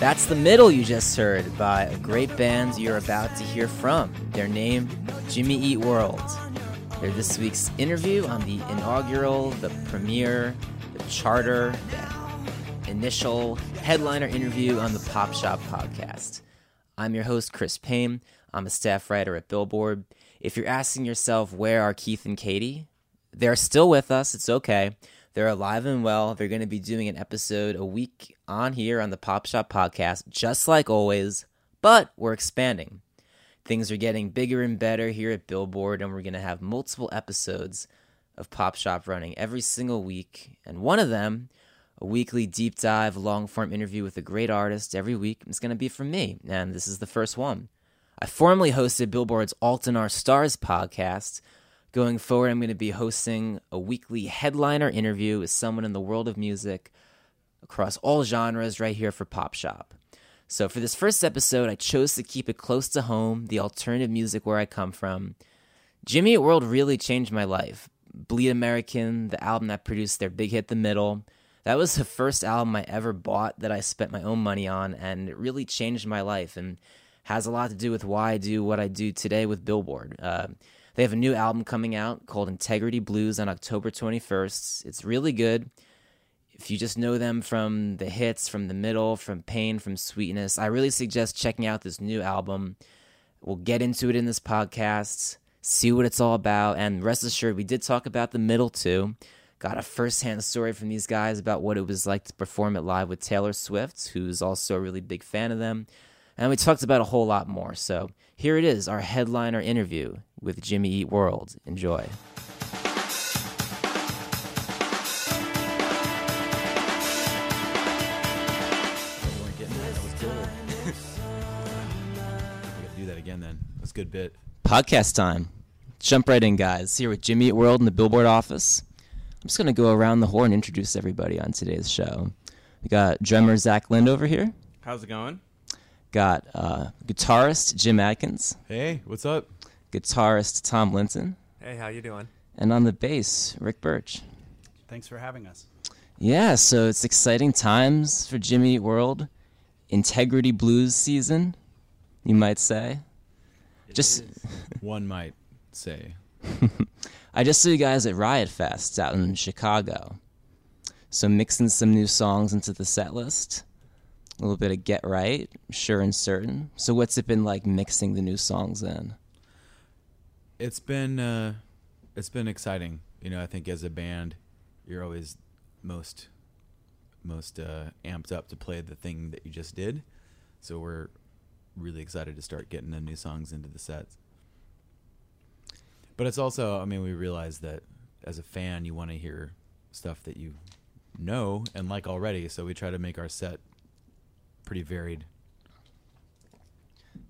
That's the middle you just heard by a great band you're about to hear from. Their name, Jimmy Eat World. They're this week's interview on the inaugural, the premiere, the charter, the initial headliner interview on the Pop Shop podcast. I'm your host, Chris Payne. I'm a staff writer at Billboard. If you're asking yourself, where are Keith and Katie? They're still with us. It's okay. They're alive and well. They're going to be doing an episode a week on here on the Pop Shop podcast, just like always, but we're expanding. Things are getting bigger and better here at Billboard, and we're going to have multiple episodes of Pop Shop running every single week. And one of them, a weekly deep dive, long form interview with a great artist every week, is going to be from me. And this is the first one. I formerly hosted Billboard's Alt and Our Stars podcast Going forward, I'm going to be hosting a weekly headliner interview with someone in the world of music across all genres right here for Pop Shop. So, for this first episode, I chose to keep it close to home, the alternative music where I come from. Jimmy Eat World really changed my life. Bleed American, the album that produced their big hit, The Middle, that was the first album I ever bought that I spent my own money on, and it really changed my life and has a lot to do with why I do what I do today with Billboard. Uh, they have a new album coming out called Integrity Blues on October 21st. It's really good. If you just know them from the hits, from the middle, from pain, from sweetness, I really suggest checking out this new album. We'll get into it in this podcast, see what it's all about, and rest assured, we did talk about the middle too. Got a first-hand story from these guys about what it was like to perform it live with Taylor Swift, who's also a really big fan of them. And we talked about a whole lot more. So here it is, our headliner interview with Jimmy Eat World. Enjoy. Good bit. Podcast time. Jump right in, guys. Here with Jimmy Eat World in the Billboard office. I'm just going to go around the horn and introduce everybody on today's show. We got drummer Zach Lind over here. How's it going? Got uh, guitarist Jim Adkins. Hey, what's up? Guitarist Tom Linton. Hey, how you doing? And on the bass, Rick Birch. Thanks for having us. Yeah, so it's exciting times for Jimmy World. Integrity Blues season, you might say. It just one might say. I just saw you guys at Riot Fest out in Chicago. So mixing some new songs into the set list. A little bit of Get Right, Sure and Certain. So what's it been like mixing the new songs in? It's been uh, it's been exciting. You know, I think as a band, you're always most most uh, amped up to play the thing that you just did. So we're really excited to start getting the new songs into the sets. But it's also, I mean, we realize that as a fan, you want to hear stuff that you know and like already. So we try to make our set pretty varied.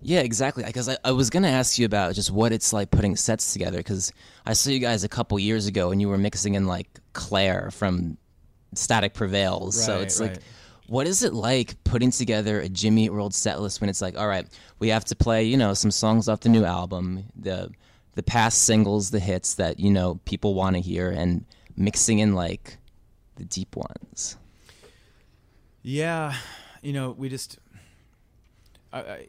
Yeah, exactly. Because I, I was going to ask you about just what it's like putting sets together. Because I saw you guys a couple years ago and you were mixing in like Claire from Static Prevails. Right, so it's right. like, what is it like putting together a Jimmy World set list when it's like, all right, we have to play, you know, some songs off the new album, the the past singles, the hits that you know people want to hear, and mixing in like the deep ones. Yeah, you know, we just. I, I,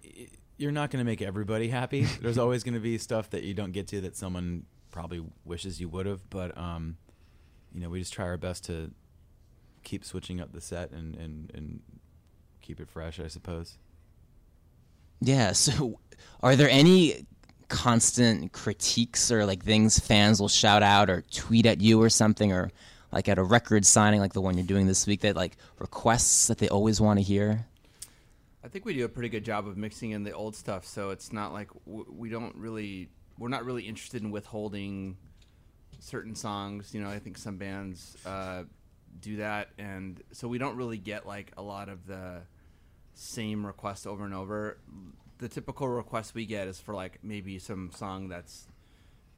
you're not going to make everybody happy. There's always going to be stuff that you don't get to that someone probably wishes you would have, but um, you know, we just try our best to keep switching up the set and and and keep it fresh, I suppose. Yeah. So, are there any constant critiques or like things fans will shout out or tweet at you or something, or like at a record signing like the one you're doing this week that like requests that they always want to hear? I think we do a pretty good job of mixing in the old stuff, so it's not like we don't really we're not really interested in withholding certain songs. You know, I think some bands uh, do that, and so we don't really get like a lot of the same requests over and over. The typical request we get is for like maybe some song that's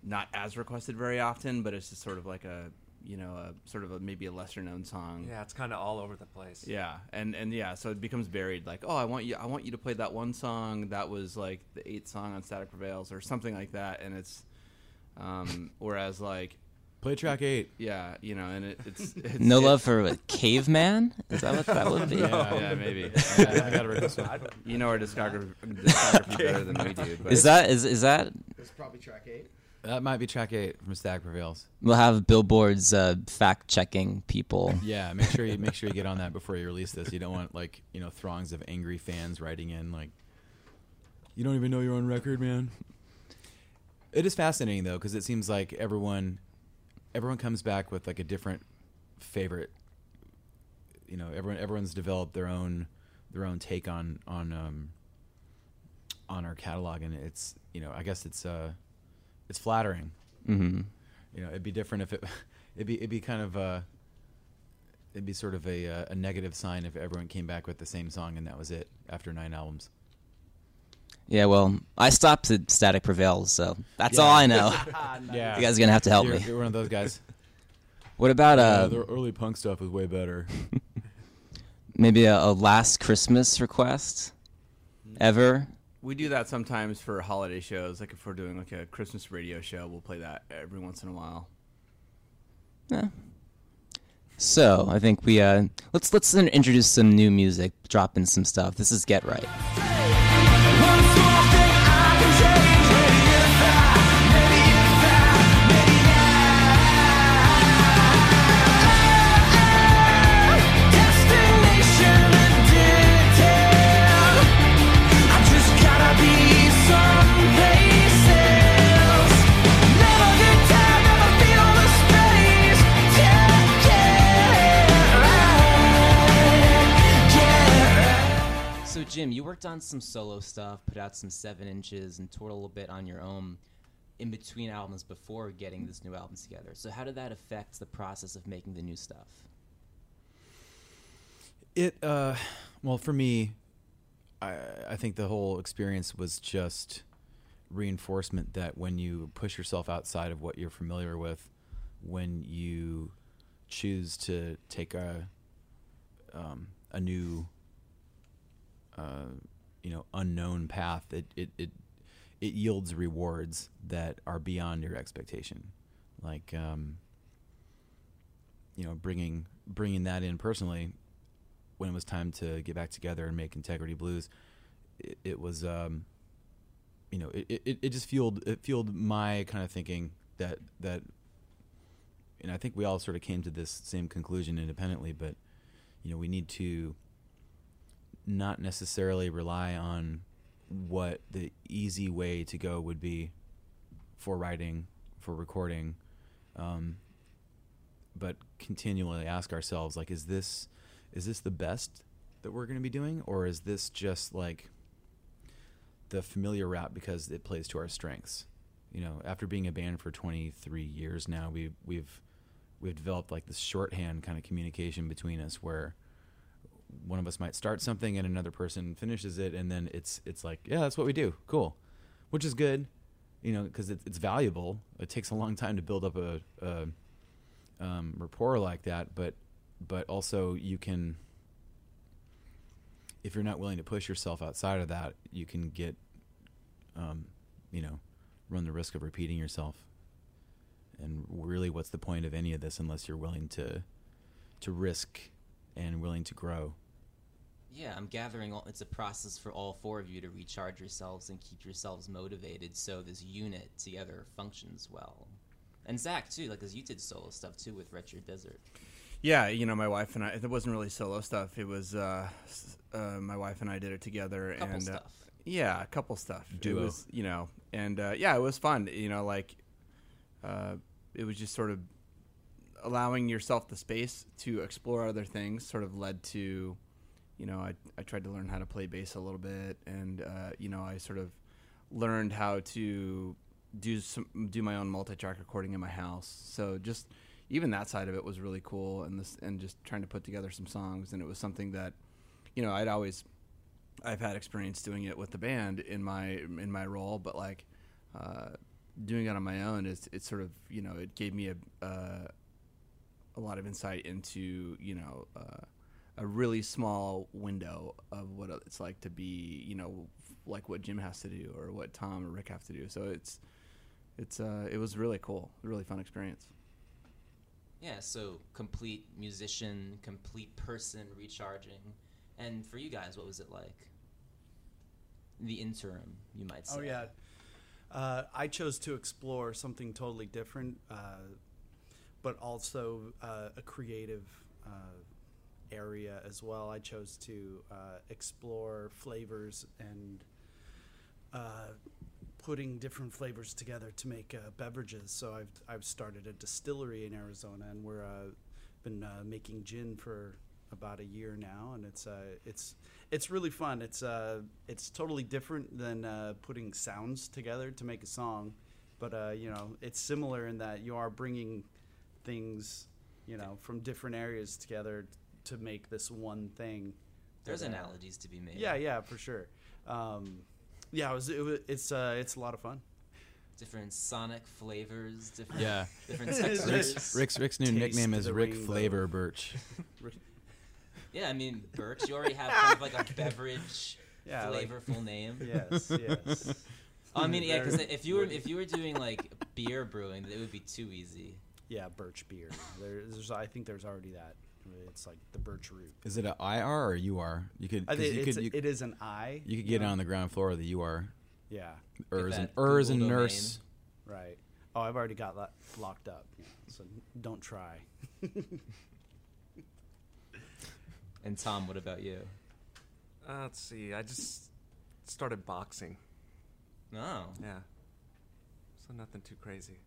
not as requested very often, but it's just sort of like a you know a sort of a maybe a lesser known song. Yeah, it's kind of all over the place. Yeah, and and yeah, so it becomes buried. Like, oh, I want you, I want you to play that one song that was like the eighth song on Static Prevails or something like that. And it's, um, whereas like, Play track eight. Yeah, you know, and it, it's, it's No it- love for what, caveman? Is that what that would be? Yeah. Yeah, maybe. I gotta request one. You know our discography, discography better than we do. But Is that is is that? It's probably track eight. That might be track eight from Static Prevails. We'll have billboards uh, fact checking people. Yeah, make sure you make sure you get on that before you release this. You don't want like you know throngs of angry fans writing in like, you don't even know you're on record, man. It is fascinating though because it seems like everyone, everyone comes back with like a different favorite. You know, everyone everyone's developed their own their own take on on um, on our catalog, and it's you know I guess it's uh it's flattering hmm you know, it'd be different if it, it'd be it'd be kind of uh it'd be sort of a uh, a negative sign if everyone came back with the same song and that was it after nine albums. Yeah, well, I stopped at Static Prevails, so that's Yeah. all I know. Yeah, You guys are gonna have to help you're, me. You're one of those guys. What about Uh, uh, their early punk stuff was way better. maybe a, a last Christmas request? Ever? we do that sometimes for holiday shows. Like if we're doing like a Christmas radio show, we'll play that every once in a while. Yeah. So I think we uh, let's let's introduce some new music, drop in some stuff. This is Get Right. Jim, you worked on some solo stuff, put out some seven inches, and toured a little bit on your own in between albums before getting this new album together. So how did that affect the process of making the new stuff? It uh, well for me, I I think the whole experience was just reinforcement that when you push yourself outside of what you're familiar with, when you choose to take a um, a new uh, you know unknown path, it, it it it yields rewards that are beyond your expectation. Like um, you know, bringing bringing that in personally when it was time to get back together and make Integrity Blues, it, it was um, you know it, it, it just fueled it fueled my kind of thinking that that and I think we all sort of came to this same conclusion independently, but you know we need to not necessarily rely on what the easy way to go would be for writing, for recording, um, but continually ask ourselves like, is this is this the best that we're going to be doing, or is this just like the familiar route because it plays to our strengths? You know, after being a band for 23 years now, we we've we've developed like this shorthand kind of communication between us where one of us might start something and another person finishes it and then it's it's like yeah that's what we do. Cool. Which is good you know because it, it's valuable. It takes a long time to build up a, a um, rapport like that but but also you can if you're not willing to push yourself outside of that you can get um, you know run the risk of repeating yourself. And really what's the point of any of this unless you're willing to to risk and willing to grow Yeah, I'm gathering. All, it's a process for all four of you to recharge yourselves and keep yourselves motivated, so this unit together functions well. And Zach too, like as you did solo stuff too with Retro Desert. Yeah, you know, my wife and I. It wasn't really solo stuff. It was uh, uh, my wife and I did it together, Couple and uh, yeah, a couple stuff. Duo. It was, you know, and uh, yeah, it was fun. You know, like uh, it was just sort of allowing yourself the space to explore other things. Sort of led to, you know, I I tried to learn how to play bass a little bit, and uh, you know, I sort of learned how to do some do my own multi-track recording in my house. So just even that side of it was really cool, and this and just trying to put together some songs, and it was something that, you know, I'd always I've had experience doing it with the band in my in my role, but like uh, doing it on my own is it's sort of you know it gave me a uh, a lot of insight into you know uh, a really small window of what it's like to be you know like what Jim has to do or what Tom or Rick have to do. So it's it's uh, it was really cool, really fun experience. Yeah, so complete musician, complete person, recharging. And for you guys, what was it like? The interim, you might say. Oh yeah, uh, I chose to explore something totally different, uh, but also uh, a creative uh, area as well. I chose to uh, explore flavors and uh, putting different flavors together to make beverages. So I've I've started a distillery in Arizona, and we're been making gin for about a year now, and it's uh, it's it's really fun. It's uh, it's totally different than uh, putting sounds together to make a song, but uh, you know it's similar in that you are bringing things you know from different areas together to make this one thing. There's that, analogies to be made. Yeah, yeah, for sure. Um, yeah, it was, it was, it's uh, it's a lot of fun. Different sonic flavors, different Yeah. different textures. Rick's Rick's new Taste nickname is Rick rainbow. Flavor Birch. Yeah, I mean, Birch, you already have kind of like a beverage Yeah, like- flavorful name. Yes, yes. I mean, yeah, because if you were if you were doing like beer brewing, it would be too easy. Yeah, birch beer. There, there's, I think there's already that. It's like the birch root. Is it an IR or UR? You could, I 'cause think you it's, could, you, it is an I. you could get it on the ground floor of the UR. Yeah, Urs and Urs and. Nurse. right. Oh, I've already got that locked up. Yeah, so don't try. And Tom, what about you? Uh, let's see. I just started boxing. Oh, Yeah. So nothing too crazy.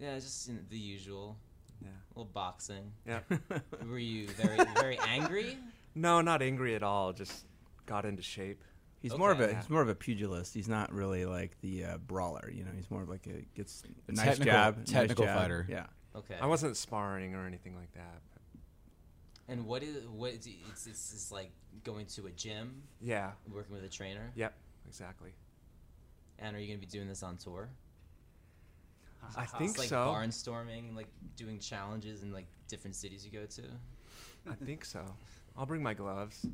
yeah, just you know, the usual, Yeah. a little boxing. Yeah. Were you very very angry? no, not angry at all. Just got into shape. He's more of a Okay. he's more of a pugilist. He's not really like the uh, brawler. You know, he's more of like a gets a nice Technical- jab, nice technical jab. fighter. Yeah, Okay. I wasn't sparring or anything like that. But And what is what? Is, it's, it's it's like going to a gym, yeah. working with a trainer. Yep. Exactly. And are you going to be doing this on tour? I think it's like so. barnstorming, like doing challenges in like different cities you go to. I think so. I'll bring my gloves.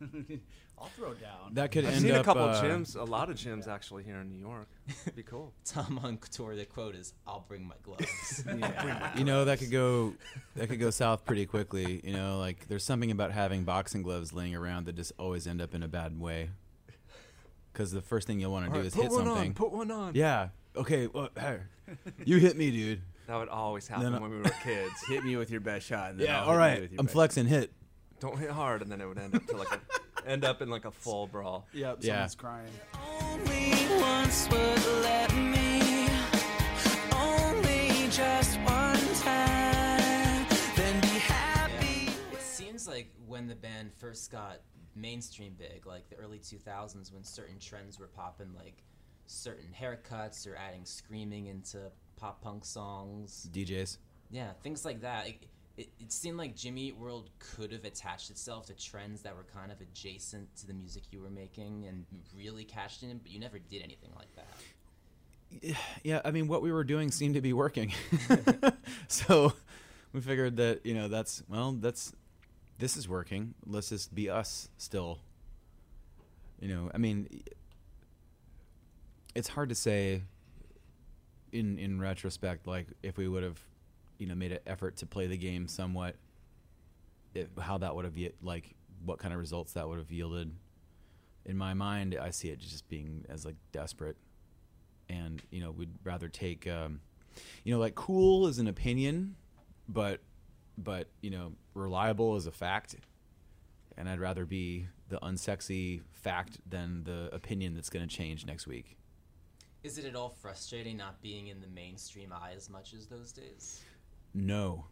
I'll throw down. That could I've end seen up a couple uh, gyms, a lot of gyms actually here in New York. Be cool. Tom on tour, the quote is, "I'll bring my gloves." You know that could go that could go south pretty quickly. You know, like there's something about having boxing gloves laying around that just always end up in a bad way. Because the first thing you'll want to do Alright, is put hit one something. on. Put one on. yeah. Okay. Well, hey, you hit me, dude. That would always happen Then when we were kids. hit me with your best shot. And then Yeah. I'll All hit you right. with your I'm best flexing. Hit. Don't hit hard, and then it would end up to like a, end up in like a full brawl. Yep, Yeah. someone's crying. Only once would let me. Only just one time. Then be happy. it seems like when the band first got mainstream big, like the early 2000s, when certain trends were popping, like certain haircuts or adding screaming into pop punk songs. DJs. Yeah, things like that. It, it, it seemed like Jimmy Eat World could have attached itself to trends that were kind of adjacent to the music you were making and really cashed in, but you never did anything like that. Yeah. I mean, what we were doing seemed to be working. so we figured that you know that's well that's this is working. Let's just be us still. You know, I mean, it's hard to say in in retrospect like if we would have you know made an effort to play the game somewhat if, how that would have like what kind of results that would have yielded. In my mind i see it just being as like desperate. And you know we'd rather take um you know like cool is an opinion but but you know reliable is a fact. And i'd rather be the unsexy fact than the opinion that's going to change next week Is it at all frustrating not being in the mainstream eye as much as those days? No.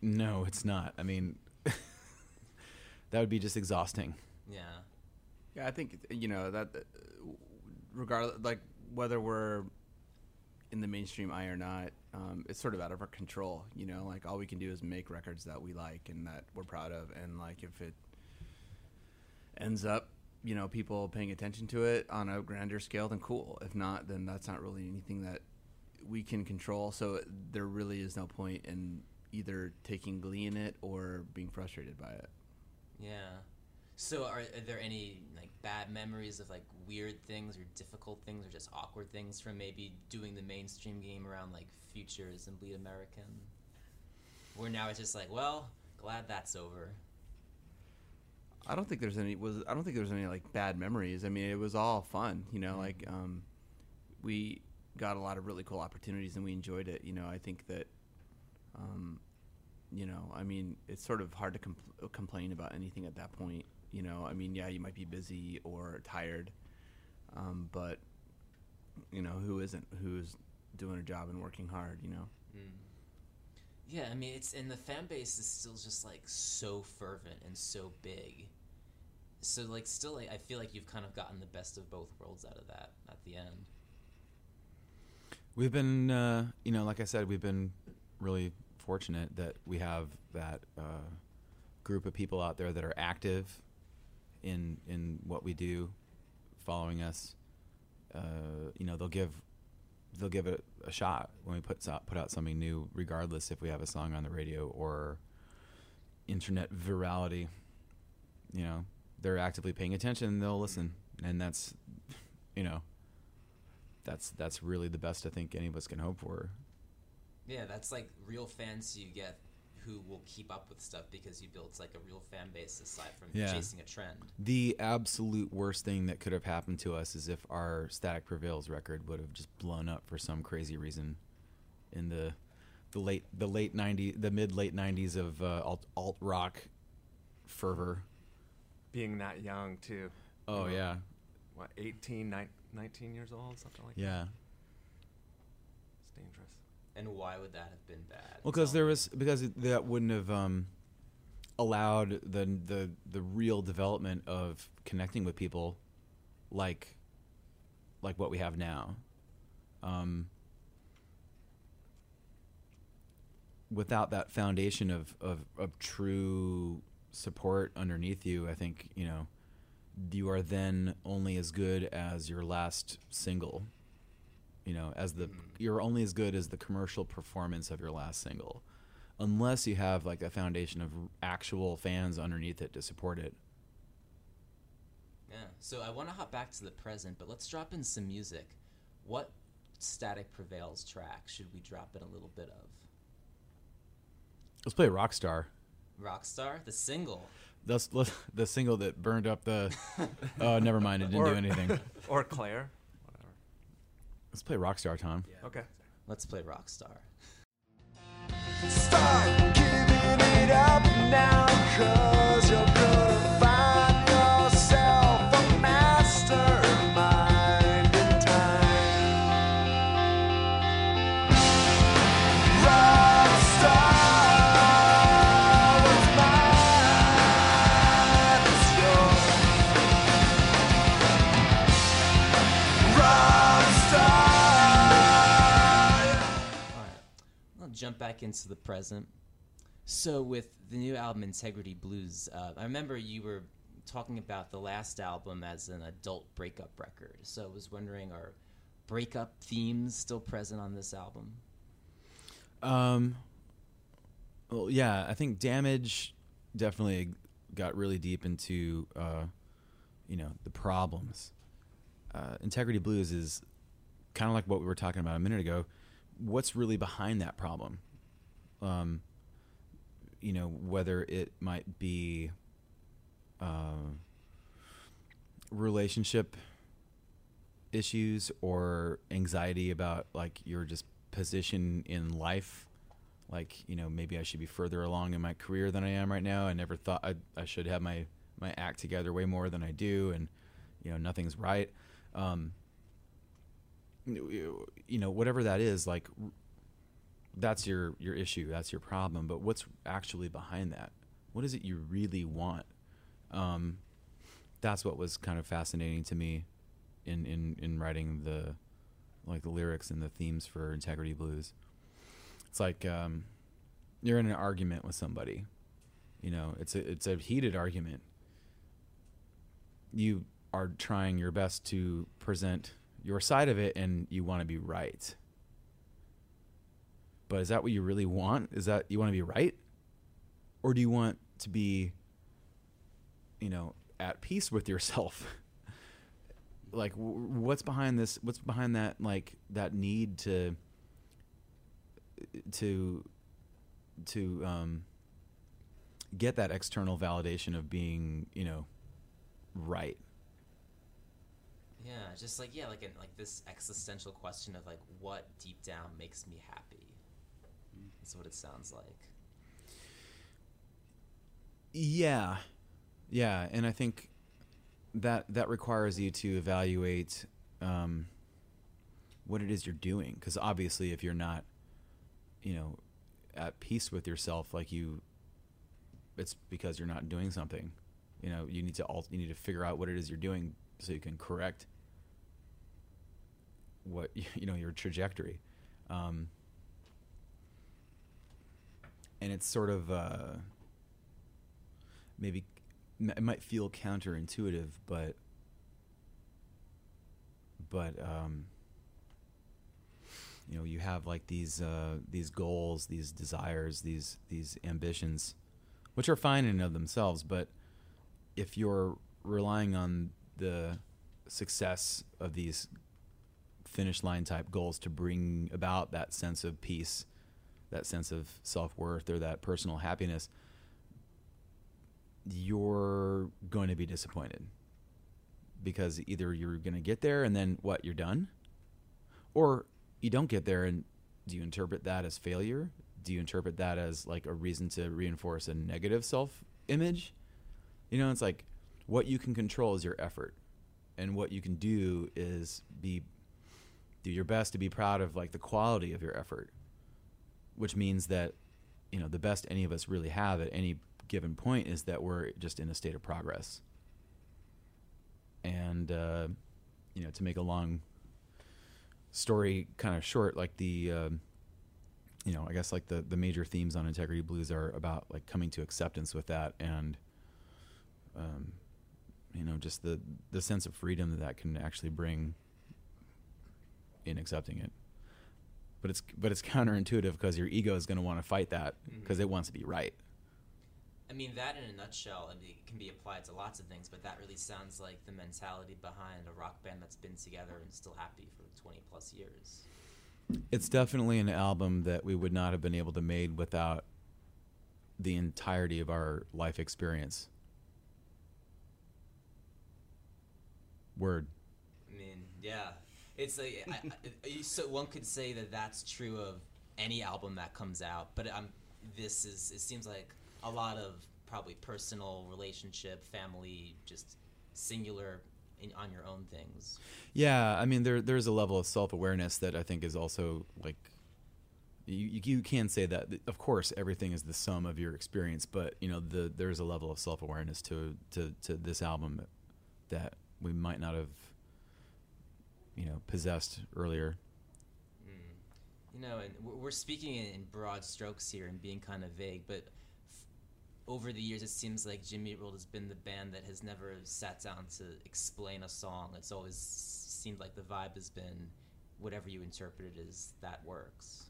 No, it's not. I mean, that would be just exhausting. Yeah. Yeah, I think you know that uh, regardless, like whether we're in the mainstream eye or not, um, it's sort of out of our control. You know, like all we can do is make records that we like and that we're proud of, and like if it ends up, you know, people paying attention to it on a grander scale, then cool. If not, then that's not really anything that we can control. So there really is no point in either taking glee in it or being frustrated by it. Yeah. So are, are there any like bad memories of like weird things or difficult things or just awkward things from maybe doing the mainstream game around like Futures and Bleed American? Where now it's just like, well, glad that's over. I don't think there's any was I don't think there's any like bad memories. I mean, it was all fun, you know, like um we got a lot of really cool opportunities and we enjoyed it, you know. I think that um you know, I mean, it's sort of hard to compl- complain about anything at that point, you know. I mean, yeah, you might be busy or tired. Um but you know, who isn't who's doing a job and working hard, you know. Yeah, I mean, it's and the fan base is still just like so fervent and so big. So like, still, I feel like you've kind of gotten the best of both worlds out of that at the end. We've been, uh, you know, like I said, we've been really fortunate that we have that uh, group of people out there that are active in in what we do, following us. Uh, you know, they'll give they'll give it a shot when we put out, put out something new, regardless if we have a song on the radio or internet virality. You know, they're actively paying attention. and They'll listen, and that's, you know, that's that's really the best I think any of us can hope for. Yeah, that's like real fans you get who will keep up with stuff because you built like a real fan base aside from Yeah. chasing a trend. The absolute worst thing that could have happened to us is if our Static Prevails record would have just blown up for some crazy reason in the the late the late 90 the mid late 90s of uh, alt alt rock fervor. Being that young too. Oh You know, yeah. What 18, nine- 19 years old, something like that. Yeah. It's dangerous. And why would that have been bad? Well, because there was because it- that wouldn't have um, allowed the the the real development of connecting with people, like like what we have now. Um, without that foundation of, of of true support underneath you, I think you know you are then only as good as your last single you know as the mm. you're only as good as the commercial performance of your last single unless you have like a foundation of actual fans underneath it to support it Yeah. So I want to hop back to the present, but let's drop in some music. What Static Prevails track should we drop in a little bit of? let's play rockstar Rockstar, the single. that's let's- the single that burned up the oh never mind it didn't do anything Or Claire. Whatever. let's play rockstar tom Okay. Let's play Rockstar. Start giving it up now, cause you're gonna find into the present. So, with the new album Integrity Blues, uh, I remember you were talking about the last album as an adult breakup record. So, I was wondering, are breakup themes still present on this album? Um. Well, yeah, I think damage definitely got really deep into, uh, you know, the problems. Uh, Integrity Blues is kind of like what we were talking about a minute ago. What's really behind that problem? Um, you know, whether it might be um relationship issues or anxiety about like your just position in life. Like you know maybe i should be further along in my career than i am right now. I never thought i, I should have my my act together way more than i do and you know nothing's right. Um you know whatever that is like that's your your issue that's your problem but what's actually behind that? What is it you really want? Um that's what was kind of fascinating to me in in in writing the like the lyrics and the themes for integrity blues. It's like um you're in an argument with somebody you know it's a it's a heated argument. You are trying your best to present your side of it and you want to be right but is that what you really want is that you want to be right or do you want to be you know at peace with yourself like what's behind this what's behind that like that need to to to um, get that external validation of being, you know, right. Yeah, just like yeah, like an, like this existential question of like what deep down makes me happy. That's what it sounds like. Yeah, yeah, and I think that that requires you to evaluate um, what it is you're doing, because obviously, if you're not, you know, at peace with yourself, like you, it's because you're not doing something. You know, you need to all you need to figure out what it is you're doing so you can correct what you know your trajectory. Um, and it's sort of uh, maybe it might feel counterintuitive, but but um, you know you have like these uh, these goals, these desires, these these ambitions, which are fine in and of themselves. But if you're relying on the success of these finish line type goals to bring about that sense of peace, that sense of self worth, or that personal happiness, you're going to be disappointed because either you're going to get there and then what you're done, or you don't get there and do you interpret that as failure? Do you interpret that as like a reason to reinforce a negative self image? You know, it's like what you can control is your effort, and what you can do is be do your best to be proud of like the quality of your effort, which means that you know the best any of us really have at any given point is that we're just in a state of progress. And uh, you know, to make a long story kind of short, like the um, you know, I guess like the the major themes on Integrity Blues are about like coming to acceptance with that and um, you know, just the the sense of freedom that that can actually bring in accepting it. But it's but it's counterintuitive because your ego is going to want to fight that mm-hmm. because it wants to be right. I mean, that in a nutshell, I mean, it can be applied to lots of things, but that really sounds like the mentality behind a rock band that's been together and still happy for 20 plus years. It's definitely an album that we would not have been able to made without the entirety of our life experience. Word. I mean, yeah, it's like I, I, so one could say that that's true of any album that comes out, but um, this is it seems like a lot of probably personal relationship, family, just singular in, on your own things. Yeah, I mean there there's a level of self awareness that I think is also like you you- you can say that of course everything is the sum of your experience, but you know the there's a level of self awareness to, to to this album that we might not have you know possessed earlier. Mm. You know, and we're- speaking in broad strokes here and being kind of vague, but f- over the years, it seems like Jimmy Eat World has been the band that has never sat down to explain a song. It's always seemed like the vibe has been whatever you interpret it as, that works.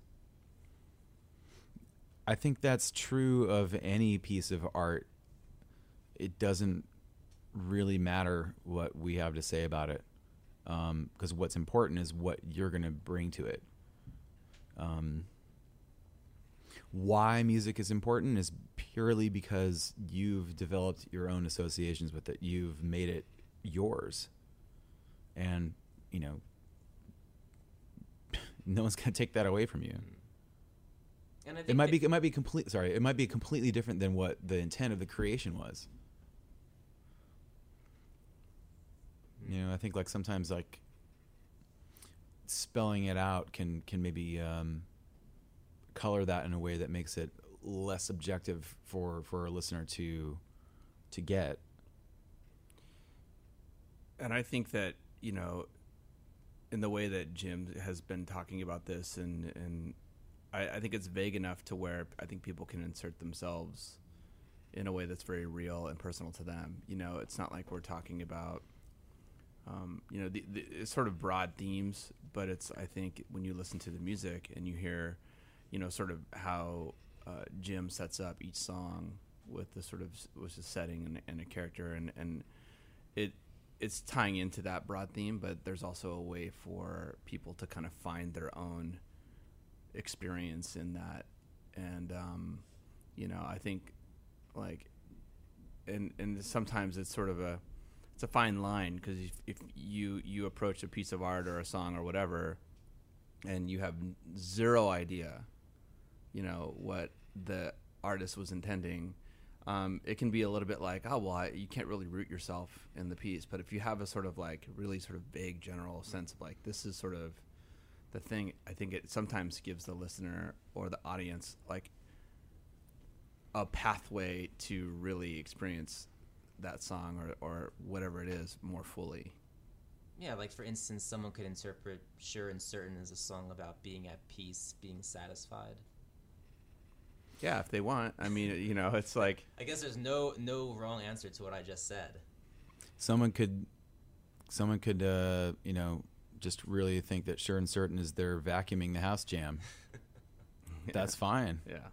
I think that's true of any piece of art. It doesn't really matter what we have to say about it, because what's important is what you're going to bring to it. Um, why music is important is purely because you've developed your own associations with it. You've made it yours, and you know, no one's going to take that away from you And I think it might be it might be complete sorry it might be completely different than what the intent of the creation was you know i think like sometimes like spelling it out can can maybe um, color that in a way that makes it less objective for for a listener to to get and I think that you know, in the way that Jim has been talking about this, and and I, I think it's vague enough to where I think people can insert themselves in a way that's very real and personal to them. You know, it's not like we're talking about. Um, you know, the, the it's sort of broad themes, but it's I think when you listen to the music and you hear, you know, sort of how uh, Jim sets up each song with the sort of with a setting and, and a character, and and it it's tying into that broad theme, but there's also a way for people to kind of find their own experience in that. And um, you know, I think like, and and sometimes it's sort of a it's a fine line because if, if you you approach a piece of art or a song or whatever, and you have zero idea, you know what the artist was intending. Um, it can be a little bit like, oh well, I, you can't really root yourself in the piece. But if you have a sort of like really sort of vague general sense of like this is sort of the thing, I think it sometimes gives the listener or the audience like a pathway to really experience that song or, or whatever it is more fully. Yeah, like for instance, someone could interpret "Sure and Certain" as a song about being at peace, being satisfied. Yeah, if they want. I mean, you know, it's like I guess there's no no wrong answer to what I just said. Someone could, someone could, uh, you know, just really think that sure and certain is they're vacuuming the house jam. That's fine. yeah.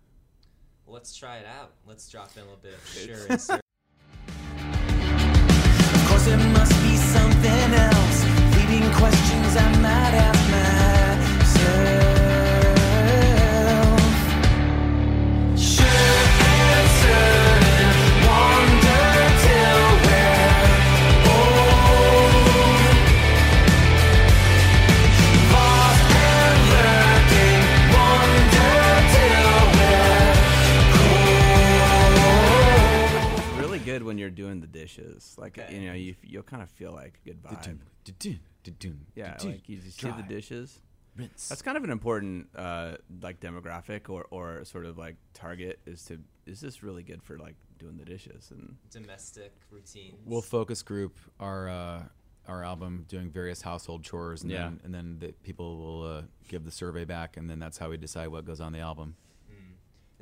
Let's try it out. Let's drop in a little bit of "Sure and Certain." questions I might ask when you're doing the dishes. Like Okay. you know, you you'll kind of feel like a good vibe. Yeah, du-dun. like you just see the dishes. Rinse. That's kind of an important uh, like demographic or, or sort of like target is to is this really good for like doing the dishes and Domestic routines. We'll focus group our uh, our album doing various household chores, and Yeah. then and then the people will uh, give the survey back, and then that's how we decide what goes on the album.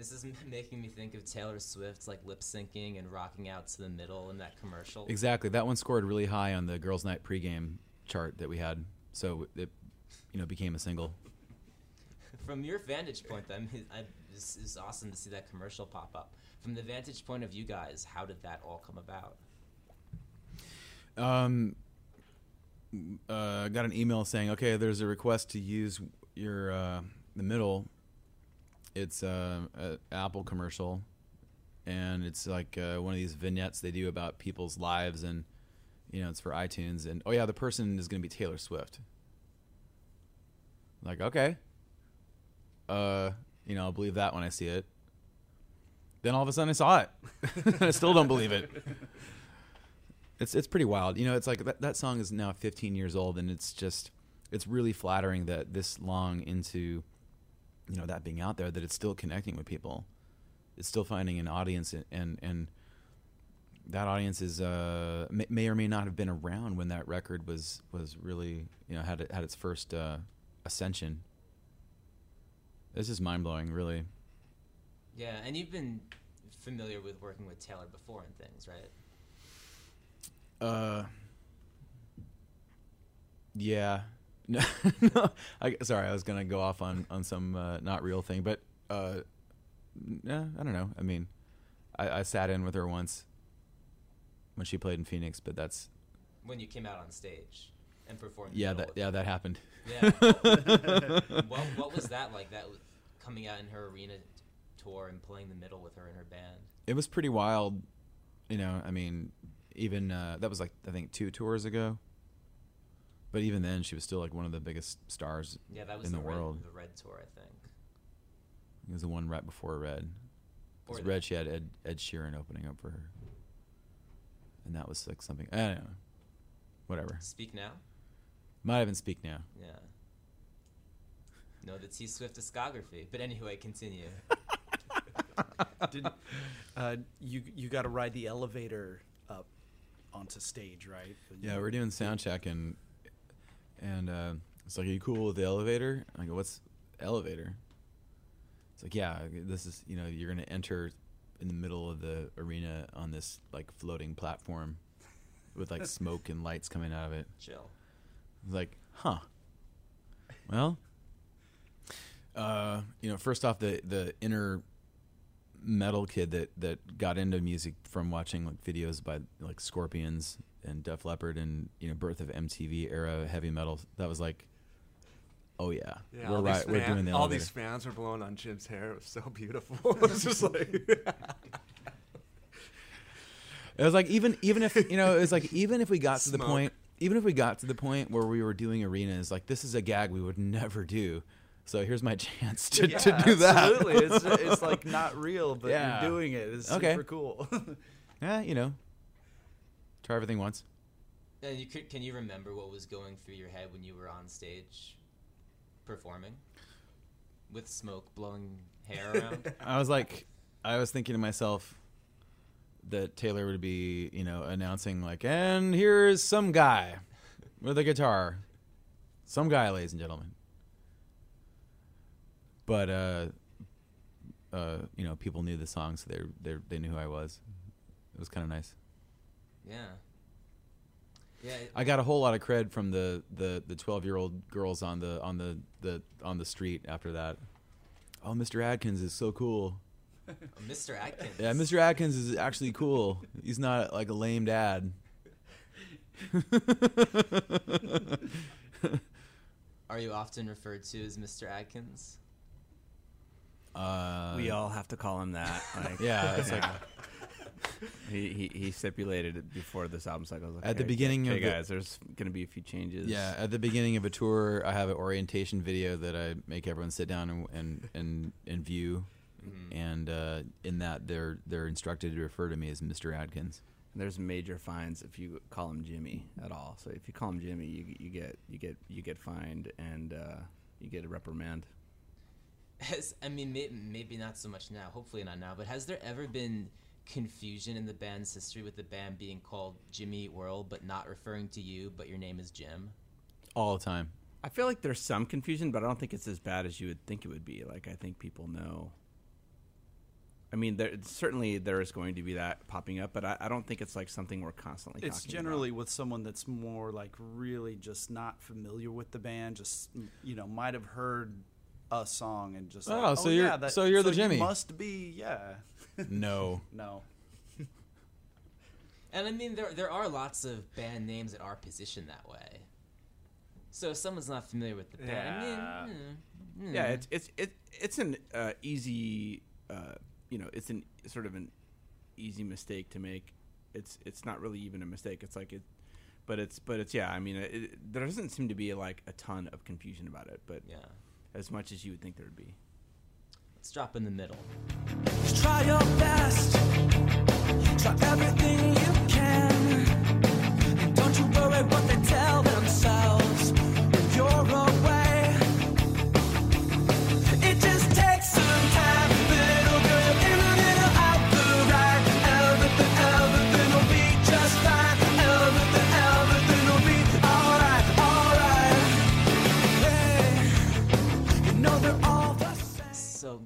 This is making me think of Taylor Swift like lip syncing and rocking out to the middle in that commercial. Exactly, that one scored really high on the Girls' Night pregame chart that we had, so it you know became a single. From your vantage point, I mean, I, this is awesome to see that commercial pop up. From the vantage point of you guys, how did that all come about? Um, uh, got an email saying, okay, there's a request to use your uh, the middle. It's uh, a Apple commercial, and it's like uh, one of these vignettes they do about people's lives, and you know it's for iTunes. And oh yeah, the person is going to be Taylor Swift. Like okay, uh, you know I'll believe that when I see it. Then all of a sudden I saw it. I still don't believe it. It's it's pretty wild. You know, it's like that, that song is now 15 years old, and it's just it's really flattering that this long into you know that being out there that it's still connecting with people. It's still finding an audience, and and, that audience is uh, may, may or may not have been around when that record was was really you know had it, had its first uh, ascension. This is mind blowing, really. Yeah, and you've been familiar with working with Taylor before and things, right? Uh, yeah. No. I, sorry, I was gonna go off on on some uh, not real thing, but uh, yeah, I don't know. I mean, I, I sat in with her once when she played in Phoenix, but that's When you came out on stage and performed. yeah, that yeah, that happened. Yeah. what what was that like? That coming out in her arena tour and playing the middle with her and her band. it was pretty wild. You know, I mean, even uh, that was like I think two tours ago. But even then, she was still like one of the biggest stars. Yeah, that was in the, Red, world. the Red tour, I think. It was the one right before Red. Or Because the- Red, she had Ed, Ed Sheeran opening up for her, and that was like something. I don't know. Whatever. Speak now. Might have been Speak Now. Yeah. No, the T Swift discography. But anyway, continue. Did, uh, you you got to ride the elevator up onto stage, right? Yeah, we're doing sound check and and uh, it's like, "Are you cool with the elevator?" I go, "What's elevator?" It's like, "Yeah, this is you know you're gonna enter in the middle of the arena on this like floating platform with like smoke and lights coming out of it." Chill. It's like, huh. Well, uh, you know, first off, the the inner metal kid that that got into music from watching like videos by like Scorpions and Def Leppard and you know Birth of MTV era heavy metal. That was like Oh yeah, Yeah, we're all right. these We're doing the all elevator. these fans were blowing on Jim's hair. It was so beautiful. it was just like It was like even even if you know it was like even if we got to the point even if we got to the point where we were doing arenas like this is a gag we would never do. So here's my chance to, Yeah, to do that. Absolutely, it's, it's like not real, but Yeah. you're doing it. It's Okay. super cool. yeah, you know, try everything once. And you could, can you remember what was going through your head when you were on stage performing with smoke blowing hair around? I was like, I was thinking to myself that Taylor would be, you know, announcing like, and here's some guy with a guitar, some guy, ladies and gentlemen. But uh, uh, you know, people knew the song, so they they they knew who I was. It was kind of nice. Yeah. Yeah. it- I got a whole lot of cred from the the the twelve year old girls on the on the the on the street after that. Oh, Mr. Adkins is so cool. oh, Mr. Adkins. Yeah, Mr. Adkins is actually cool. He's not like a lame dad. Are you often referred to as Mr. Adkins? Uh, we all have to call him that. Like, Yeah, it's like he, he he stipulated it before this album cycle. Was like, At the "Hey, beginning hey of the- guys, there's gonna be a few changes. yeah. At the beginning of a tour, I have an orientation video that I make everyone sit down and and and, and view, Mhm. and uh, in that they're they're instructed to refer to me as Mr. Adkins. And there's major fines if you call him Jimmy at all. So if you call him Jimmy, you, you get you get you get fined and uh, you get a reprimand. Has I mean, may, maybe not so much now. Hopefully not now. But has there ever been confusion in the band's history with the band being called Jimmy Eat World, but not referring to you, but your name is Jim? All the time. I feel like there's some confusion, but I don't think it's as bad as you would think it would be. Like I think people know. I mean, there certainly there is going to be that popping up, but I, I don't think it's like something we're constantly. Talking It's talking generally about. with someone that's more like really just not familiar with the band, just you know might have heard a song and just like, Oh, so you're- yeah, that, so you're the you Jimmy." must be yeah. No. no, And I mean, there there are lots of band names that are positioned that way. So if someone's not familiar with the band, Yeah. I mean, mm, mm. Yeah, it's it's it, it's an uh, easy, uh, you know, it's an sort of an easy mistake to make. It's it's not really even a mistake. It's like it, but it's but it's yeah. I mean, it, it, there doesn't seem to be like a ton of confusion about it, but yeah. As much as you would think there would be. Let's drop in the middle. Just try your best. Try everything you can. And don't you worry what they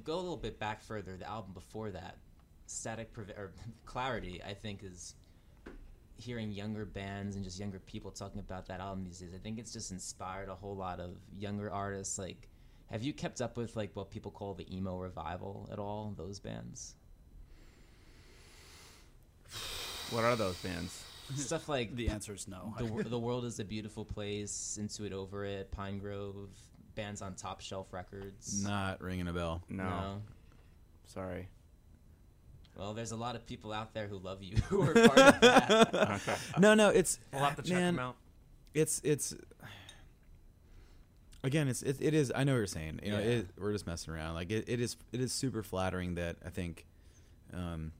go a little bit back further. The album before that, Static Preve- or Clarity, I think is hearing younger bands and just younger people talking about that album these days. I think it's just inspired a whole lot of younger artists. Like, have you kept up with like what people call the emo revival at all? Those bands, What are those bands? stuff like the answer is no. the, the world is a beautiful place, Into It Over It, Pinegrove, bands on Top Shelf Records. Not ringing a bell. No, sorry. Well, there's a lot of people out there who love you who are part of that. Okay. No, no, it's we'll have to check man, them out. it's it's again it's it, it is i know what you're saying you know Yeah. it, we're just messing around like it, it is it is super flattering that i think um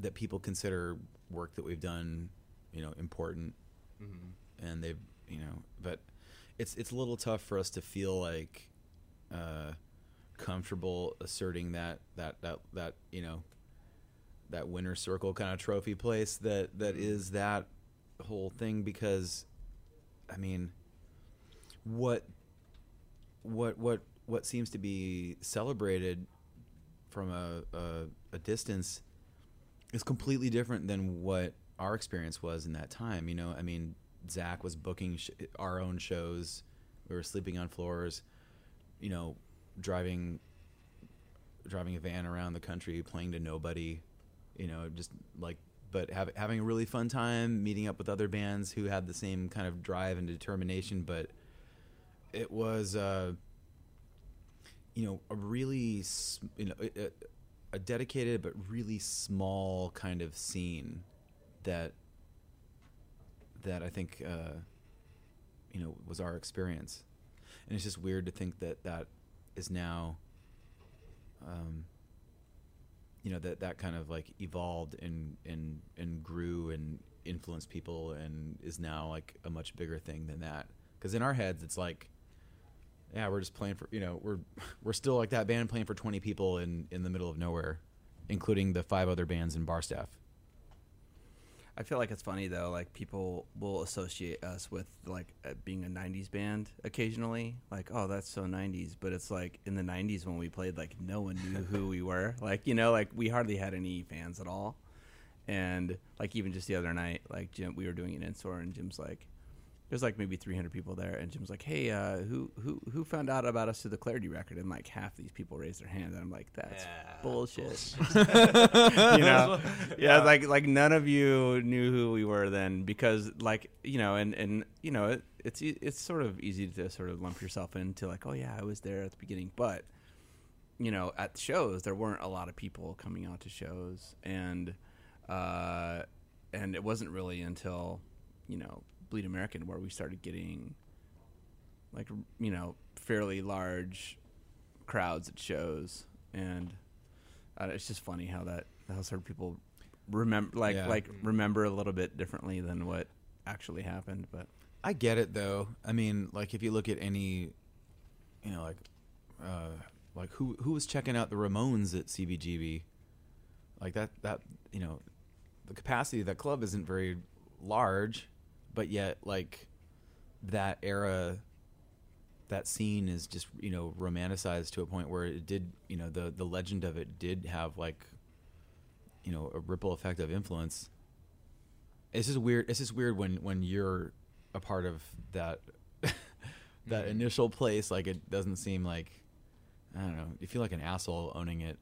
that people consider work that we've done you know important and they've you know but it's it's a little tough for us to feel like uh comfortable asserting that that that that you know that winner circle kind of trophy place that that is that whole thing because I mean what what what what seems to be celebrated from a, a, a distance is completely different than what our experience was in that time. You know, I mean, Zach was booking sh- our own shows. We were sleeping on floors. You know, driving driving a van around the country, playing to nobody. You know, just like, but have, having a really fun time, meeting up with other bands who had the same kind of drive and determination, but it was uh, you know a really you know a, a- a dedicated but really small kind of scene that that I think uh, you know was our experience, and it's just weird to think that that is now. Um, you know that that kind of like evolved and and and grew and influenced people and is now like a much bigger thing than that because in our heads it's like yeah we're just playing for you know we're we're still like that band playing for 20 people in in the middle of nowhere including the five other bands in bar staff I feel like it's funny though. Like people will associate us with like uh, being a '90s band occasionally. Like, oh, that's so '90s. But it's like in the '90s when we played, like no one knew who we were. Like, you know, like we hardly had any fans at all. And like even just the other night, like Jim, we were doing an in store, and Jim's like, there's like maybe 300 people there, and Jim's like, hey, uh, who who who found out about us through the Clarity record? And like half these people raised their hand, and I'm like, that's Yeah. bullshit. you know, yeah, like like none of you knew who we were then because like you know, and and you know, it, it's it's sort of easy to sort of lump yourself into like, oh yeah, I was there at the beginning, but you know, at shows there weren't a lot of people coming out to shows, and uh, and it wasn't really until you know Bleed American where we started getting like you know fairly large crowds at shows, and uh, it's just funny how that how certain people remember like Yeah. like remember a little bit differently than what actually happened, but. I get it though. I mean, like if you look at any, you know, like, uh, like who who was checking out the Ramones at CBGB, like that that you know, the capacity of that club isn't very large, but yet like that era, that scene is just you know romanticized to a point where it did you know the the legend of it did have like, you know, a ripple effect of influence. It's just weird it's just weird when when you're a part of that that mm-hmm. initial place like it doesn't seem like i don't know you feel like an asshole owning it.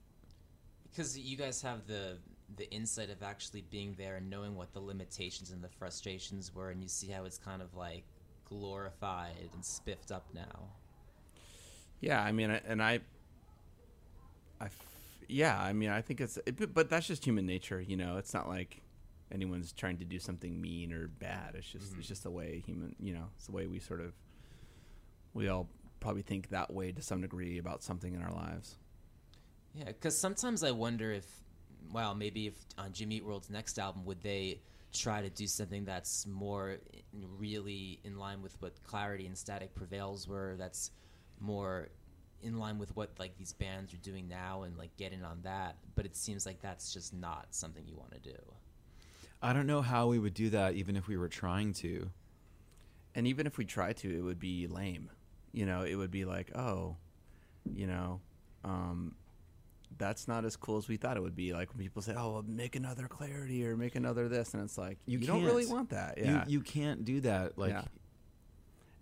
Because you guys have the the insight of actually being there and knowing what the limitations and the frustrations were and you see how it's kind of like glorified and spiffed up now Yeah, I mean, and I- I, yeah, I mean, I think it's, it, but- but that's just human nature, you know. It's not like anyone's trying to do something mean or bad. It's just, it's mm-hmm. just the way human, you know, it's the way we sort of, we all probably think that way to some degree about something in our lives. Yeah, because sometimes I wonder if, well, maybe if on Jimmy Eat World's next album, would they try to do something that's more really in line with what Clarity and Static Prevails were? That's more in line with what like these bands are doing now and like get in on that. But it seems like that's just not something you want to do. i don't know how we would do that even if we were trying to And even if we tried to, it would be lame. You know, it would be like, oh, you know, um, that's not as cool as we thought it would be. Like when people say, "Oh, well, make another clarity or make another this," and it's like you, You don't really want that. Yeah, you you can't do that like Yeah.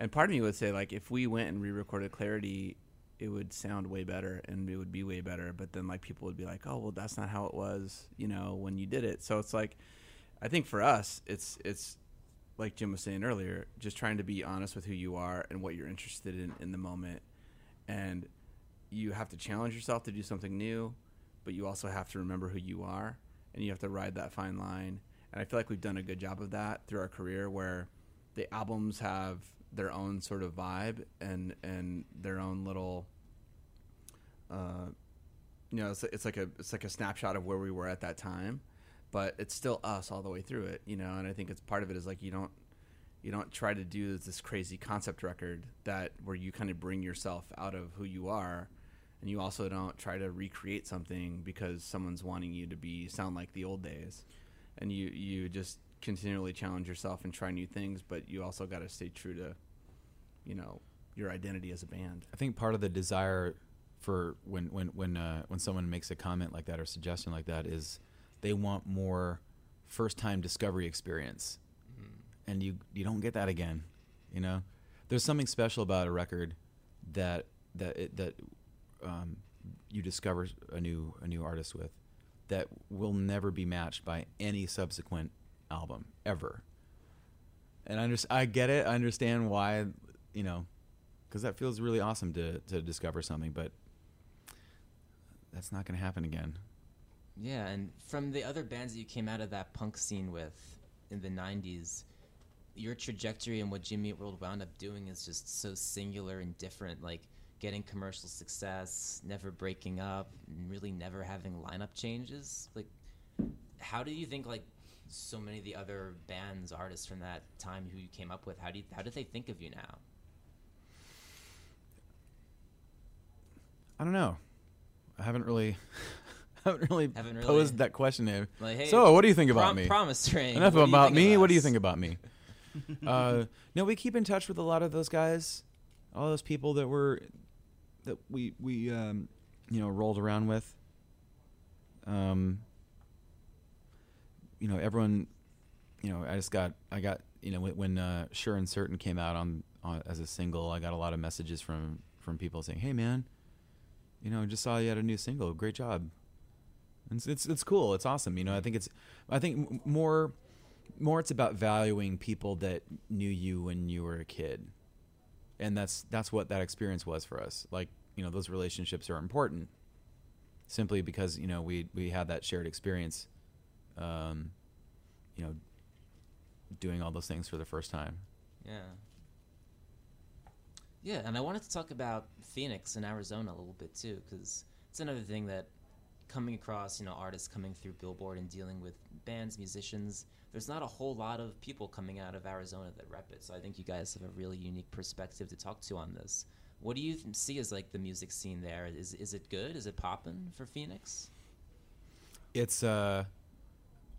And part of me would say, like, if we went and re-recorded Clarity, it would sound way better and it would be way better. But then, like, people would be like, "Oh, well, that's not how it was," you know, when you did it. So it's like, I think for us, it's it's like Jim was saying earlier, just trying to be honest with who you are and what you're interested in in the moment, and you have to challenge yourself to do something new, but you also have to remember who you are, and you have to ride that fine line. And I feel like we've done a good job of that through our career, where the albums have their own sort of vibe and and their own little uh you know it's, it's like a it's like a snapshot of where we were at that time but it's still us all the way through it you know and i think it's part of it is like you don't you don't try to do this crazy concept record that where you kind of bring yourself out of who you are and you also don't try to recreate something because someone's wanting you to be sound like the old days. And you you just continually challenge yourself and try new things but you also got to stay true to you know your identity as a band. I think part of the desire for when when when uh, when someone makes a comment like that or suggestion like that is they want more first time discovery experience, and you you don't get that again. You know, there's something special about a record that that it, that um, you discover a new a new artist with that will never be matched by any subsequent album ever. And I, under, I get it. I understand why you know because that feels really awesome to to discover something. But that's not going to happen again. Yeah, and from the other bands that you came out of that punk scene with in the 90s, your trajectory and what Jimmy World wound up doing is just so singular and different. Like getting commercial success, never breaking up, and really never having lineup changes. Like, how do you think like so many of the other bands, artists from that time who you came up with, how do you, how do they think of you now? I don't know. I haven't really, haven't really Haven't really- posed that question to him. Like, hey, so, what do you think about prom- me? Promise ring. Enough what about me. of What do you think about me? uh, no, we keep in touch with a lot of those guys, all those people that were that we we um, you know rolled around with. Um, you know, everyone. You know, I just got I got you know when, uh, Sure and Certain came out on, on as a single, I got a lot of messages from from people saying, "Hey, man, you know, just saw you had a new single. Great job." It's, it's it's cool. It's awesome. You know, I think it's I think more more it's about valuing people that knew you when you were a kid. And that's that's what that experience was for us. Like, you know, those relationships are important simply because, you know, we we had that shared experience um you know doing all those things for the first time. Yeah. Yeah, and I wanted to talk about Phoenix and Arizona a little bit too, because it's another thing that coming across, you know, artists coming through Billboard and dealing with bands, musicians. There's not a whole lot of people coming out of Arizona that rep it, so I think you guys have a really unique perspective to talk to on this. What do you see as like the music scene there? Is is it good? Is it popping for Phoenix? It's uh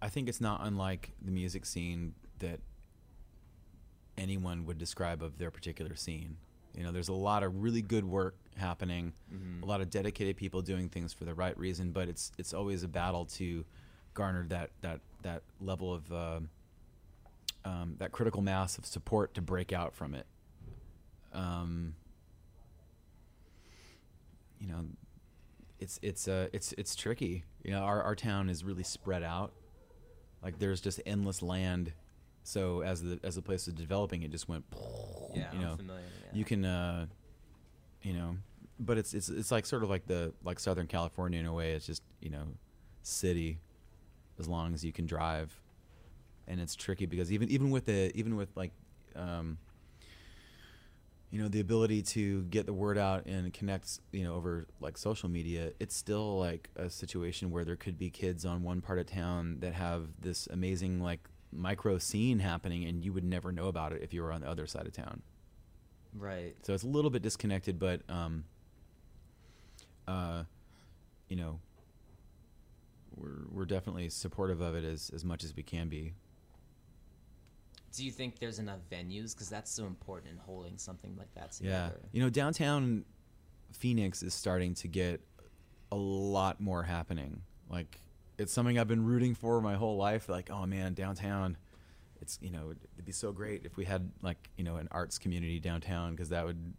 I think it's not unlike the music scene that anyone would describe of their particular scene. You know, there's a lot of really good work happening, a lot of dedicated people doing things for the right reason, but it's it's always a battle to garner that that that level of uh, um, that critical mass of support to break out from it. Um, you know, it's it's uh it's it's tricky. You know, our our town is really spread out. Like there's just endless land. So as the as the place was developing, it just went. Yeah, you I'm know, familiar, yeah. you can, uh, you know, but it's it's it's like sort of like the like Southern California in a way. It's just you know, city, as long as you can drive, and it's tricky because even even with the even with like, um, you know, the ability to get the word out and connect, you know, over like social media, it's still like a situation where there could be kids on one part of town that have this amazing like micro scene happening and you would never know about it if you were on the other side of town. Right. So it's a little bit disconnected, but um, uh, you know, we're we're definitely supportive of it as as much as we can be. Do you think there's enough venues? Because that's so important in holding something like that together. Yeah, you know, downtown Phoenix is starting to get a lot more happening. Like it's something I've been rooting for my whole life. Like, oh man, downtown. It's you know it'd be so great if we had like you know an arts community downtown because that would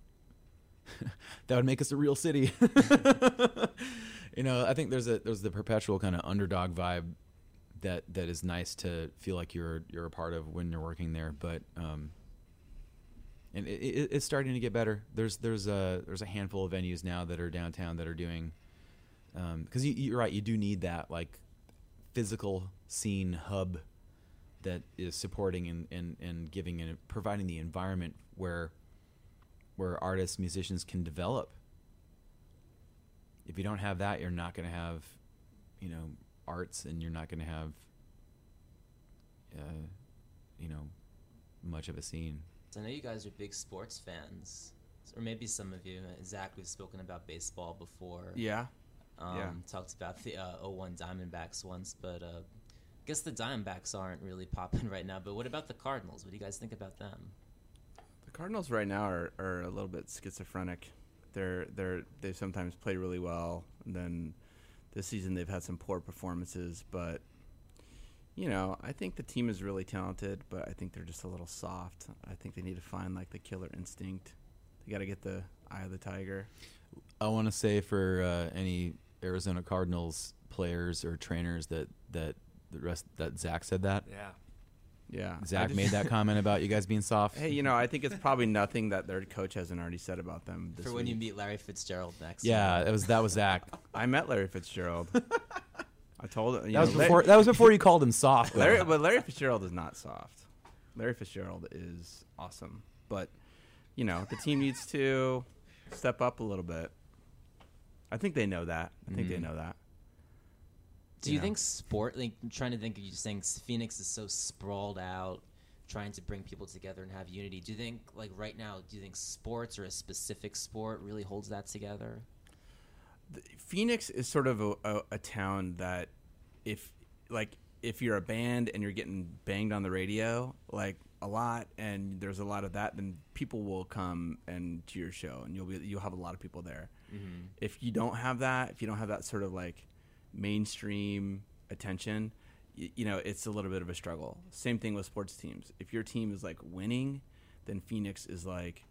that would make us a real city. you know, I think there's a there's the perpetual kind of underdog vibe that that is nice to feel like you're you're a part of when you're working there. But um, and it, it, it's starting to get better. There's there's a there's a handful of venues now that are downtown that are doing because you, you're right. You do need that like physical scene hub that is supporting and, and, and giving and providing the environment where where artists musicians can develop. If you don't have that, you're not going to have you know arts, and you're not going to have uh, you know much of a scene. So I know you guys are big sports fans, or maybe some of you. Zach, we've spoken about baseball before. Yeah. Um, yeah. Talked about the uh, 01 Diamondbacks once, but uh, I guess the Diamondbacks aren't really popping right now. But what about the Cardinals? What do you guys think about them? The Cardinals right now are, are a little bit schizophrenic. They're they're they sometimes play really well, and then this season they've had some poor performances. But you know, I think the team is really talented, but I think they're just a little soft. I think they need to find like the killer instinct. They got to get the eye of the tiger. I want to say for uh, any Arizona Cardinals players or trainers that that the rest that Zach said that Yeah. Yeah, Zach just- made that comment about you guys being soft. Hey, you know, I think it's probably nothing that their coach hasn't already said about them. This For when you meet Larry Fitzgerald next. yeah, that was that was Zach. I met Larry Fitzgerald. I told him. You That was know, Larry- before. That was before you called him soft. Larry, but Larry Fitzgerald is not soft. Larry Fitzgerald is awesome, but you know the team needs to step up a little bit. I think they know that. I think they Mhm. know that. Do you think sport? Like, I'm trying to think of you saying Phoenix is so sprawled out, trying to bring people together and have unity. Do you think, like right now, do you think sports or a specific sport really holds that together? The- Phoenix is sort of a, a, a town that if like if you're a band and you're getting banged on the radio like a lot and there's a lot of that then people will come and to your show and you'll be you'll have a lot of people there mm-hmm. if you don't have that if you don't have that sort of like mainstream attention y- you know it's a little bit of a struggle. Same thing with sports teams. If your team is like winning then phoenix is like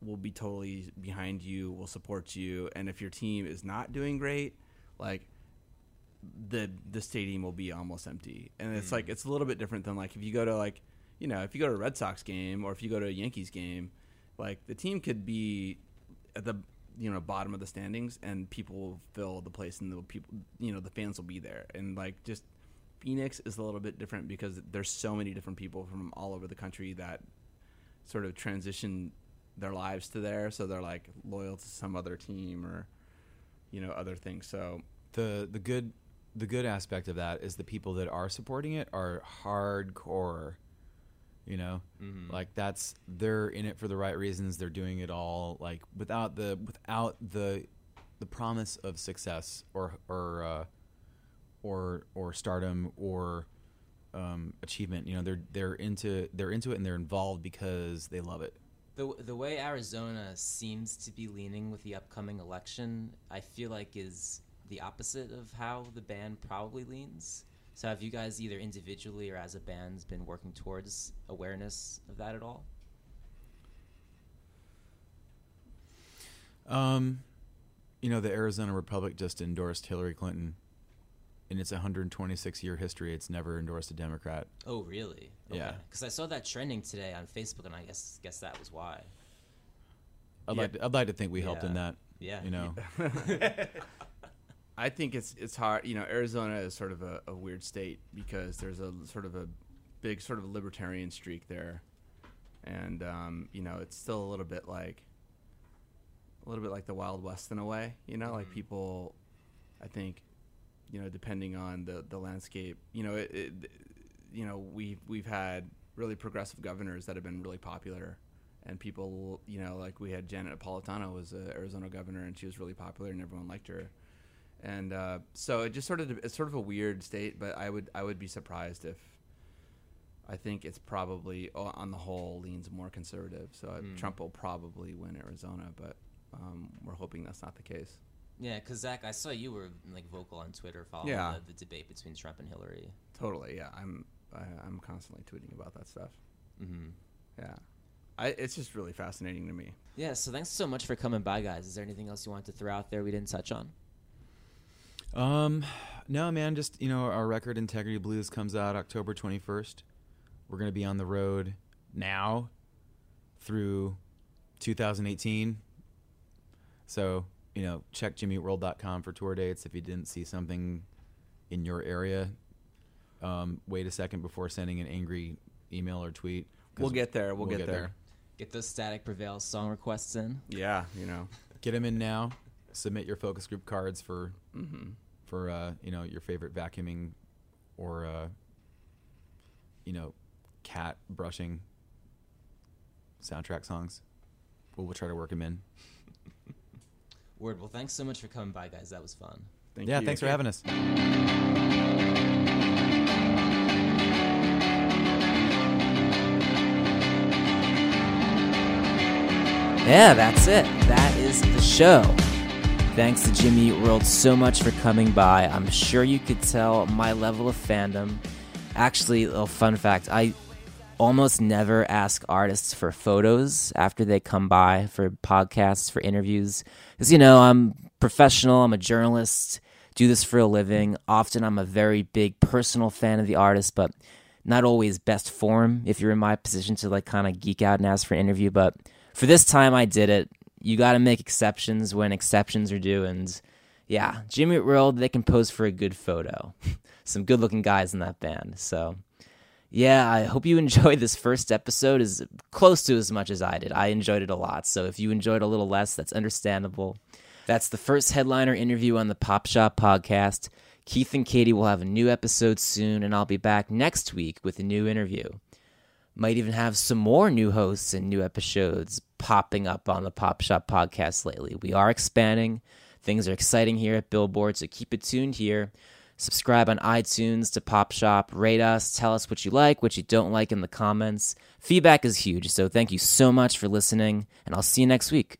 we'll be totally behind you, we'll support you, and if your team is not doing great, like the the stadium will be almost empty. And it's like hmm. it's a little bit different than like if you go to like you know if you go to a Red Sox game or if you go to a Yankees game, like the team could be at the you know bottom of the standings and people will fill the place and the people you know the fans will be there and like just Phoenix is a little bit different because there's so many different people from all over the country that sort of transition their lives to there, so they're like loyal to some other team or you know other things. So the the good the good aspect of that is the people that are supporting it are hardcore you know? Like that's they're in it for the right reasons. They're doing it all like without the without the the promise of success or or uh, or or stardom or um, achievement. You know they're they're into they're into it and they're involved because they love it. The the way Arizona seems to be leaning with the upcoming election, I feel like is the opposite of how the band probably leans. So have you guys either individually or as a band been working towards awareness of that at all? Um, you know, the Arizona Republic just endorsed Hillary Clinton. In its 126 year history, it's never endorsed a Democrat. Oh, really? Yeah. Because I saw that trending today on Facebook, and I guess guess that was why. I'd Yeah. like to, I'd like to think we helped in that. Yeah. You know, I think it's it's hard. You know, Arizona is sort of a, a weird state because there's a sort of a big sort of libertarian streak there, and um, you know it's still a little bit like a little bit like the Wild West in a way. You know, like people, I think, you know, depending on the the landscape, you know, it, it you know we we've had really progressive governors that have been really popular. And people, you know, like we had Janet Napolitano was a Arizona governor, and she was really popular, and everyone liked her and uh, so it just sort of it's sort of a weird state. But I would I would be surprised if I think it's probably on the whole leans more conservative. So uh, Trump will probably win Arizona, but um, we're hoping that's not the case. Yeah, because Zach, I saw you were like vocal on Twitter following Yeah. the, the debate between Trump and Hillary. Totally, yeah. I'm I, I'm constantly tweeting about that stuff. Mm-hmm. Yeah, I, it's just really fascinating to me. Yeah, so thanks so much for coming by, guys. Is there anything else you wanted to throw out there we didn't touch on? Um, no, man, just you know, our record Integrity Blues comes out October 21st. We're gonna be on the road now through 2018. So you know, check jimmyworld.com for tour dates if you didn't see something in your area. Um, wait a second before sending an angry email or tweet. We'll get there. We'll, get, there. Get those Static Prevail song requests in. Yeah, you know. Get them in now. Submit your focus group cards for hmm for uh, you know your favorite vacuuming or uh, you know cat brushing soundtrack songs. We'll, we'll try to work them in. Word. Well, thanks so much for coming by, guys. That was fun. Thank yeah, you. thanks for having us. Yeah, that's it. That is the show. Thanks to Jimmy World so much for coming by. I'm sure you could tell my level of fandom. Actually, a fun fact I almost never ask artists for photos after they come by for podcasts, for interviews. Because, you know, I'm professional, I'm a journalist, do this for a living. Often I'm a very big personal fan of the artist, but not always best form if you're in my position to like kind of geek out and ask for an interview, but for this time I did it. You got to make exceptions when exceptions are due, and yeah, Jimmy World they can pose for a good photo. Some good looking guys in that band, so yeah, I hope you enjoyed this first episode as close to as much as I did. I enjoyed it a lot. So if you enjoyed a little less, that's understandable. That's the first headliner interview on the Pop Shop podcast. Keith and Katie will have a new episode soon, and I'll be back next week with a new interview. Might even have some more new hosts and new episodes popping up on the Pop Shop podcast lately. We are expanding. Things are exciting here at Billboard, so keep it tuned here. Subscribe on iTunes to Pop Shop. Rate us. Tell us what you like, what you don't like in the comments. Feedback is huge, so thank you so much for listening, and I'll see you next week.